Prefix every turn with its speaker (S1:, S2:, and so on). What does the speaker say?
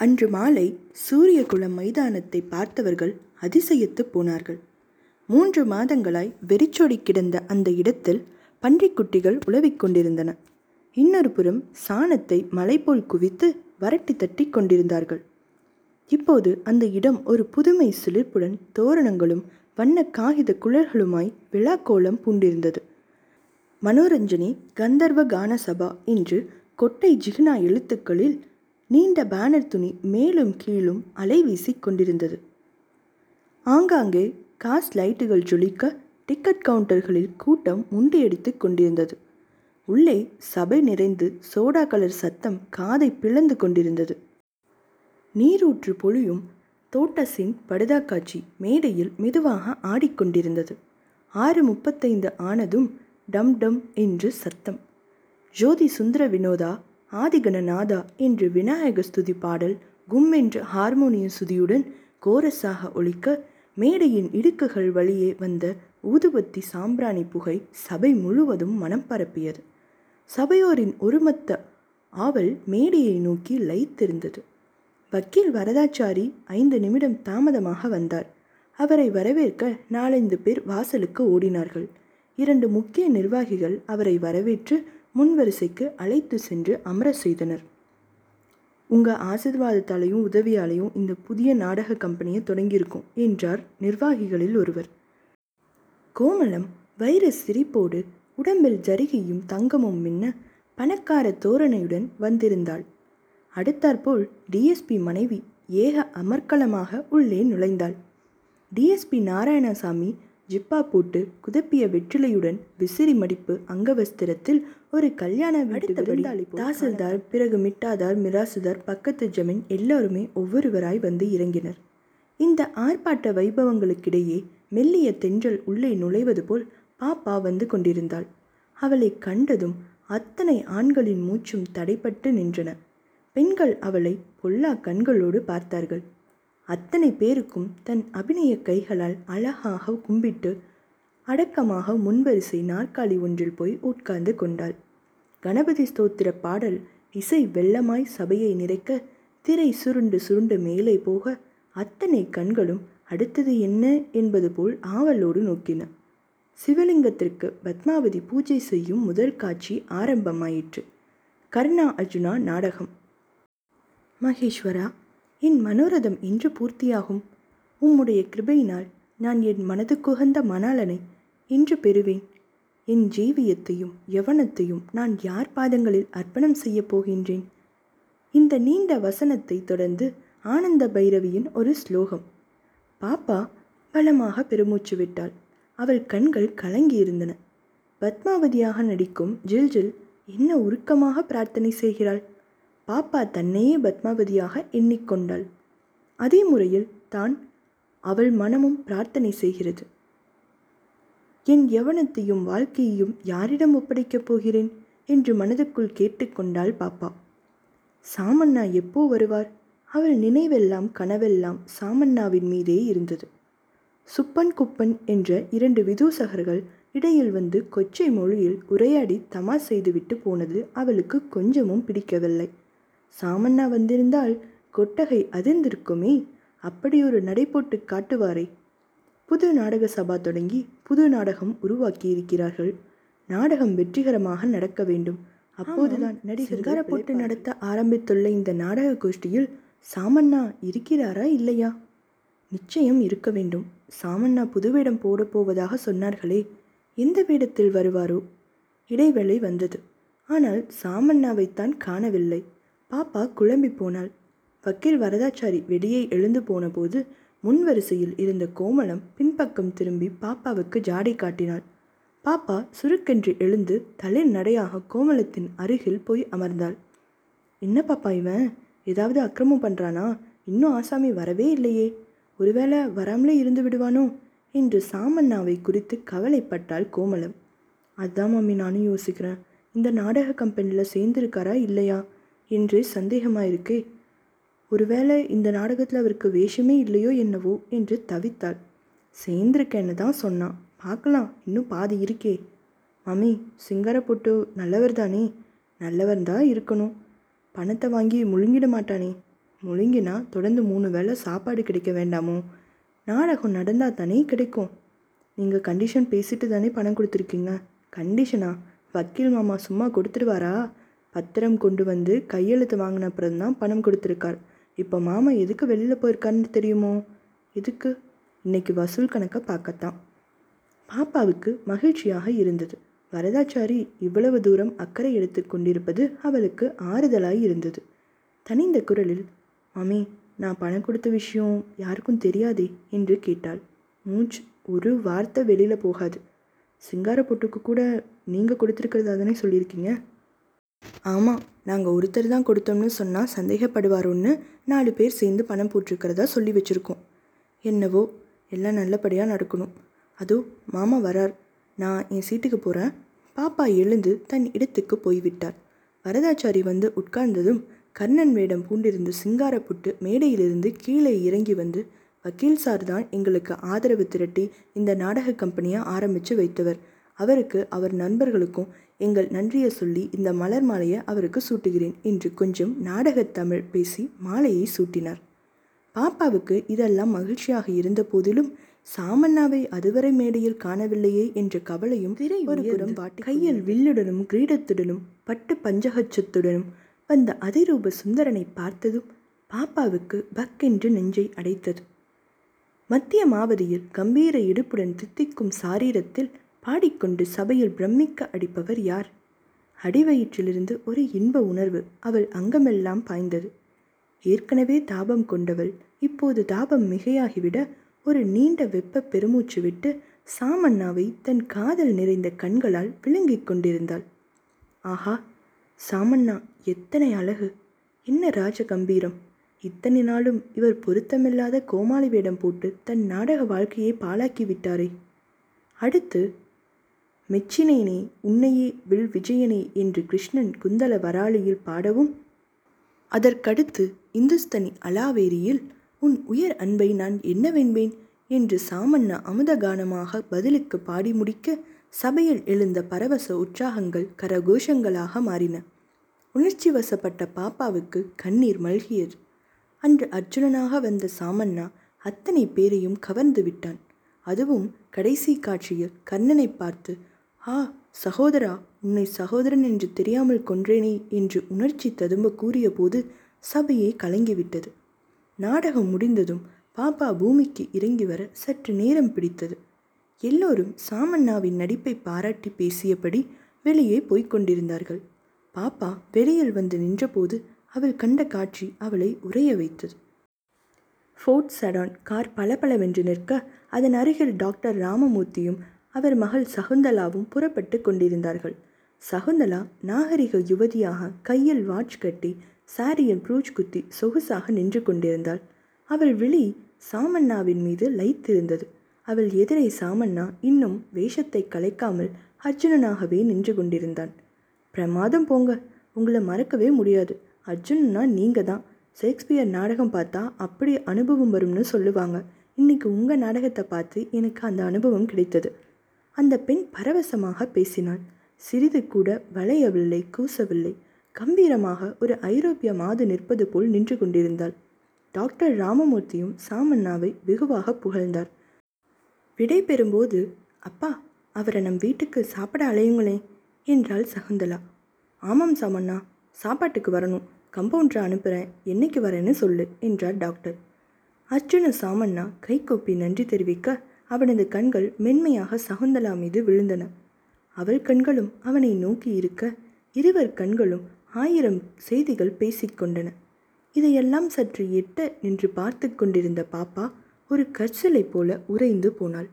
S1: அன்று மாலை சூரியகுளம் மைதானத்தை பார்த்தவர்கள் அதிசயித்துப் போனார்கள். மூன்று மாதங்களாய் வெறிச்சோடி கிடந்த அந்த இடத்தில் பன்றிக்குட்டிகள் உலவிக் கொண்டிருந்தன. இன்னொரு புறம் சாணத்தை மலை போல் குவித்து வரட்டி தட்டி கொண்டிருந்தார்கள். இப்போது அந்த இடம் ஒரு புதுமை சிலிர்ப்புடன் தோரணங்களும் வண்ண காகித குழல்களுமாய் விழாக்கோலம் பூண்டிருந்தது. மனோரஞ்சனி கந்தர்வ கான சபா என்று கொட்டை ஜிகினா எழுத்துக்களில் நீண்ட பேனர் துணி மேலும் கீழும் அலை வீசிக் கொண்டிருந்தது. ஆங்காங்கே காஸ் லைட்டுகள் ஜொலிக்க டிக்கெட் கவுண்டர்களில் கூட்டம் முண்டியடித்து கொண்டிருந்தது. உள்ளே சபை நிறைந்து சோடா கலர் சத்தம் காதை பிளந்து கொண்டிருந்தது. நீரூற்று பொழியும் தோட்டசின் படுதா காட்சி மேடையில் மெதுவாக ஆடிக்கொண்டிருந்தது ஆறு முப்பத்தைந்து ஆனதும் டம் டம் என்று சத்தம். ஜோதி சுந்தர வினோதா ஆதிகணநாதா என்று விநாயக ஸ்துதி பாடல் கும் என்ற ஹார்மோனிய சுதியுடன் கோரஸாக ஒழிக்க மேடையின் இடுக்குகள் வழியே வந்த ஊதுபத்தி சாம்பிராணி புகை சபை முழுவதும் மனம் பரப்பியது. சபையோரின் ஒருமத்த ஆவல் மேடையை நோக்கி லயித்திருந்தது. வக்கீல் வரதாச்சாரி ஐந்து நிமிடம் தாமதமாக வந்தார். அவரை வரவேற்க நாலைந்து பேர் வாசலுக்கு ஓடினார்கள். இரண்டு முக்கிய நிர்வாகிகள் அவரை வரவேற்று முன்வரிசைக்கு அழைத்து சென்று அமர செய்தனர். உங்கள் ஆசிர்வாதத்தாலையும் உதவியாலையும் இந்த புதிய நாடக கம்பெனியை தொடங்கியிருக்கோம் என்றார் நிர்வாகிகளில் ஒருவர். கோமலம் வைர சிரிப்போடு உடம்பில் ஜரிகையும் தங்கமும் மின்ன பணக்கார தோரணையுடன் வந்திருந்தாள். அடுத்தாற்போல் டிஎஸ்பி மனைவி ஏக அமர்க்கலமாக உள்ளே நுழைந்தாள். டிஎஸ்பி நாராயணசாமி ஜிப்பா போட்டு குதப்பிய வெற்றிலையுடன் விசிறி மடிப்பு அங்கவஸ்திரத்தில் ஒரு கல்யாண வீட்டு தாசில்தார் பிறகு மிட்டாதார் மிராசுதார் பக்கத்து ஜமீன் எல்லோருமே ஒவ்வொருவராய் வந்து இறங்கினர். இந்த ஆர்ப்பாட்ட வைபவங்களுக்கிடையே மெல்லிய தென்றல் உள்ளே நுழைவது போல் பாப்பா வந்து கொண்டிருந்தாள். அவளை கண்டதும் அத்தனை ஆண்களின் மூச்சும் தடைப்பட்டு நின்றன. பெண்கள் அவளை பொல்லா கண்களோடு பார்த்தார்கள். அத்தனை பேருக்கும் தன் அபிநய கைகளால் அழகாக கும்பிட்டு அடக்கமாக முன்வரிசை நாற்காலி ஒன்றில் போய் உட்கார்ந்து கொண்டாள். கணபதி ஸ்தோத்திர பாடல் இசை வெள்ளமாய் சபையை நிறைக்க திரை சுருண்டு சுருண்டு மேலே போக அத்தனை கண்களும் அடுத்தது என்ன என்பது போல் ஆவலோடு நோக்கின. சிவலிங்கத்திற்கு பத்மாவதி பூஜை செய்யும் முதல் காட்சி ஆரம்பமாயிற்று. கர்ணா அர்ஜுனா நாடகம். மகேஸ்வரா என் மனோரதம் இன்று பூர்த்தியாகும். உம்முடைய கிருபையினால் நான் என் மனதுக்குகந்த மணாளனை இன்று பெறுவேன். என் ஜீவியத்தையும் யவனத்தையும் நான் யார் பாதங்களில் அர்ப்பணம் செய்யப் போகின்றேன்? இந்த நீண்ட வசனத்தை தொடர்ந்து ஆனந்த பைரவியின் ஒரு ஸ்லோகம். பாப்பா பலமாக பெருமூச்சு விட்டாள். அவள் கண்கள் கலங்கியிருந்தன. பத்மாவதியாக நடிக்கும் ஜில் ஜில் என்ன உருக்கமாக பிரார்த்தனை செய்கிறாள்? பாப்பா தன்னையே பத்மாவதியாக எண்ணிக்கொண்டாள். அதே முறையில் தான் அவள் மனமும் பிரார்த்தனை செய்கிறது. என் யவனத்தையும் வாழ்க்கையையும் யாரிடம் ஒப்படைக்கப் போகிறேன்? என்று மனதுக்குள் கேட்டுக்கொண்டாள் பாப்பா. சாமண்ணா எப்போ வருவார்? அவள் நினைவெல்லாம் கனவெல்லாம் சாமண்ணாவின் மீதே இருந்தது. சுப்பன் குப்பன் என்ற இரண்டு விதூசகர்கள் இடையில் வந்து கொச்சை மொழியில் உரையாடி தமா செய்துவிட்டு போனது அவளுக்கு கொஞ்சமும் பிடிக்கவில்லை. சாமண்ணா வந்திருந்தால் கொட்டகை அதிர்ந்திருக்குமே அப்படி ஒரு நடை போட்டு காட்டுவாரே புது நாடக சபா தொடங்கி புது நாடகம் உருவாக்கி இருக்கிறார்கள் நாடகம் வெற்றிகரமாக நடக்க வேண்டும். அப்போதுதான் நடிகர் போட்டு நடத்த ஆரம்பித்துள்ள இந்த நாடக கோஷ்டியில் சாமண்ணா இருக்கிறாரா இல்லையா? நிச்சயம் இருக்க வேண்டும். சாமண்ணா புது வேடம் போடப் போவதாக சொன்னார்களே எந்த வேடத்தில் வருவாரோ? இடைவேளை வந்தது. ஆனால் சாமண்ணாவைத்தான் காணவில்லை. பாப்பா குழம்பி போனாள். வக்கீல் வரதாச்சாரி வெளியே எழுந்து போனபோது முன்வரிசையில் இருந்த கோமளம் பின்பக்கம் திரும்பி பாப்பாவுக்கு ஜாடை காட்டினாள். பாப்பா சுருக்கென்று எழுந்து தளிர் நடையாக கோமளத்தின் அருகில் போய் அமர்ந்தாள். என்ன பாப்பா இவன்? ஏதாவது அக்கிரமம் பண்ணுறானா இன்னும் ஆசாமி வரவே இல்லையே. ஒருவேளை வராமலே இருந்து விடுவானோ? என்று சாமண்ணாவை குறித்து கவலைப்பட்டாள் கோமளம். அதான் மம்மி நானும் யோசிக்கிறேன். இந்த நாடக கம்பெனியில் சேர்ந்திருக்காரா இல்லையா? என்று சந்தேகமாயிருக்கே ஒருவேளை இந்த நாடகத்தில் அவருக்கு வேஷமே இல்லையோ என்னவோ என்று தவித்தாள். சேர்ந்திருக்கேன்னு தான் சொன்னான். பார்க்கலாம் இன்னும் பாதி இருக்கே. மம்மி சிங்காரப்பொட்டு நல்லவர் தானே? நல்லவர் தான் இருக்கணும். பணத்தை வாங்கி முழுங்கிட மாட்டானே. முழுங்கினா தொடர்ந்து மூணு வேளை சாப்பாடு கிடைக்க வேண்டாமோ? நாடகம் நடந்தால் தானே கிடைக்கும். நீங்கள் கண்டிஷன் பேசிட்டு தானே பணம் கொடுத்துருக்கீங்க? கண்டிஷனா வக்கீல் மாமா சும்மா கொடுத்துருவாரா? பத்திரம் கொண்டு வந்து கையெழுத்து வாங்கின அப்புறம் தான் பணம் கொடுத்துருக்கார். இப்போ மாமா எதுக்கு வெளியில் போயிருக்காருன்னு தெரியுமோ? எதுக்கு இன்னைக்கு வசூல் கணக்கை பார்க்கத்தான். பாப்பாவுக்கு மகிழ்ச்சியாக இருந்தது. வரதாச்சாரி இவ்வளவு தூரம் அக்கறை எடுத்து கொண்டிருப்பது அவளுக்கு ஆறுதலாய் இருந்தது. தனிந்த குரலில் மாமி நான் பணம் கொடுத்த விஷயம் யாருக்கும் தெரியாதே? என்று கேட்டாள். மூச்சு ஒரு வார்த்தை வெளியில் போகாது. சிங்கார பொட்டுக்கு கூட நீங்கள் கொடுத்துருக்கிறதா தானே சொல்லியிருக்கீங்க? ஆமாம் நாங்கள் ஒருத்தர் தான் கொடுத்தோம்னு சொன்னால் சந்தேகப்படுவாரோன்னு நாலு பேர் சேர்ந்து பணம் போட்டிருக்கிறதா சொல்லி வச்சுருக்கோம். என்னவோ எல்லாம் நல்லபடியாக நடக்கணும். அதோ மாமா வரார். நான் என் சீட்டுக்கு போகிறேன் பாப்பா எழுந்து தன் இடத்துக்கு போய்விட்டார். வரதாச்சாரி வந்து உட்கார்ந்ததும் கர்ணன் வேடம் பூண்டிருந்த சிங்காரப்புட்டு மேடையிலிருந்து கீழே இறங்கி வந்து வக்கீல் சார் தான் எங்களுக்கு ஆதரவு திரட்டி இந்த நாடக கம்பெனியை ஆரம்பித்து வைத்தவர். அவருக்கு அவர் நண்பர்களுக்கும் எங்கள் நன்றியை சொல்லி இந்த மலர் மாலையை அவருக்கு சூட்டுகிறேன் என்று கொஞ்சம் நாடகத் தமிழ் பேசி மாலையை சூட்டினார். பாப்பாவுக்கு இதெல்லாம் மகிழ்ச்சியாக இருந்த போதிலும் சாமண்ணாவை அதுவரை மேடையில் காணவில்லையே என்ற கவலையும் ஒரு புறம் வாட்டி கையில் வில்லுடனும் கிரீடத்துடனும் பட்டு பஞ்சகச்சத்துடனும் வந்த அதிரூப சுந்தரனை பார்த்ததும் பாப்பாவுக்கு பக்கென்று நெஞ்சை அடைத்தது. மத்திய மாவதியில் கம்பீர இடுப்புடன் தித்திக்கும் சாரீரத்தில் பாடிக்கொண்டு சபையில் பிரமிக்க அடிப்பவர் யார்? அடிவயிற்றிலிருந்து ஒரு இன்ப உணர்வு அவள் அங்கமெல்லாம் பாய்ந்தது. ஏற்கனவே தாபம் கொண்டவள் இப்போது தாபம் மிகையாகிவிட ஒரு நீண்ட வெப்ப பெருமூச்சு விட்டு சாமண்ணாவை தன் காதல் நிறைந்த கண்களால் விழுங்கிக் கொண்டிருந்தாள். ஆஹா சாமண்ணா எத்தனை அழகு! என்ன ராஜ கம்பீரம் இத்தனை நாளும் இவர் பொருத்தமில்லாத கோமாளி வேடம் போட்டு தன் நாடக வாழ்க்கையை பாழாக்கி விட்டாரே. அடுத்து மெச்சினேனே உன்னையே வில் விஜயனே என்று கிருஷ்ணன் குந்தல வராளியில் பாடவும் அதற்கடுத்து இந்துஸ்தனி அலாவேரியில் உன் உயர் அன்பை நான் என்னவென்பேன் என்று சாமண்ணா அமுதகானமாக பதிலுக்கு பாடி முடிக்க சபையில் எழுந்த பரவச உற்சாகங்கள் கரகோஷங்களாக மாறின. உணர்ச்சி வசப்பட்ட பாப்பாவுக்கு கண்ணீர் மல்கியது. அன்று அர்ஜுனனாக வந்த சாமண்ணா அத்தனை பேரையும் கவர்ந்து விட்டான். அதுவும் கடைசி காட்சியில் கர்ணனை பார்த்து ஆ சகோதரா உன்னை சகோதரன் என்று தெரியாமல் கொன்றேனே என்று உணர்ச்சி ததும்ப கூறியபோது சபையே கலங்கிவிட்டது. நாடகம் முடிந்ததும் பாப்பா பூமிக்கு இறங்கி வர சற்று நேரம் பிடித்தது. எல்லோரும் சாமண்ணாவின் நடிப்பை பாராட்டி பேசியபடி வெளியே போய்க் கொண்டிருந்தார்கள். பாப்பா வெளியில் வந்து நின்றபோது அவள் கண்ட காட்சி அவளை உறைய வைத்தது. ஃபோர்ட் சடான் கார் பளபளவென்று நிற்க அதன் அருகில் டாக்டர் ராமமூர்த்தியும் அவர் மகள் சகுந்தலாவும் புறப்பட்டு கொண்டிருந்தார்கள். சகுந்தலா நாகரிக யுவதியாக கையில் வாட்ச் கட்டி சாரியில் ப்ரூச் குத்தி சொகுசாக நின்று கொண்டிருந்தாள். அவள் விழி சாமண்ணாவின் மீது லைத்திருந்தது. அவள் எதிரே சாமண்ணா இன்னும் வேஷத்தை கலைக்காமல் அர்ஜுனனாகவே நின்று கொண்டிருந்தான். பிரமாதம் போங்க உங்களை மறக்கவே முடியாது. அர்ஜுனன்னா நீங்க தான். ஷேக்ஸ்பியர் நாடகம் பார்த்தா அப்படி அனுபவம் வரும்னு சொல்லுவாங்க. இன்னைக்கு உங்கள் நாடகத்தை பார்த்து எனக்கு அந்த அனுபவம் கிடைத்தது. அந்த பெண் பரவசமாக பேசினாள். சிறிது கூட வளையவில்லை கூசவில்லை. கம்பீரமாக ஒரு ஐரோப்பிய மாது நிற்பது போல் நின்று கொண்டிருந்தாள். டாக்டர் ராமமூர்த்தியும் சாமண்ணாவை வெகுவாக புகழ்ந்தார். விடை பெறும்போது அப்பா அவரை நம் வீட்டுக்கு சாப்பிட அலையுங்களே என்றாள் சகுந்தலா. ஆமாம் சாமண்ணா சாப்பாட்டுக்கு வரணும். கம்பவுண்டரை அனுப்புகிறேன் என்னைக்கு வரேன்னு சொல்லு என்றார் டாக்டர். அர்ஜுன சாமண்ணா கைகொப்பி நன்றி தெரிவிக்க அவனது கண்கள் மென்மையாக சகுந்தலா மீது விழுந்தன. அவள் கண்களும் அவனை நோக்கி இருக்க இருவர் கண்களும் ஆயிரம் செய்திகள் பேசிக்கொண்டன இதையெல்லாம் சற்று எட்ட நின்று பார்த்து கொண்டிருந்த பாப்பா ஒரு கற்சலை போல உறைந்து போனாள்.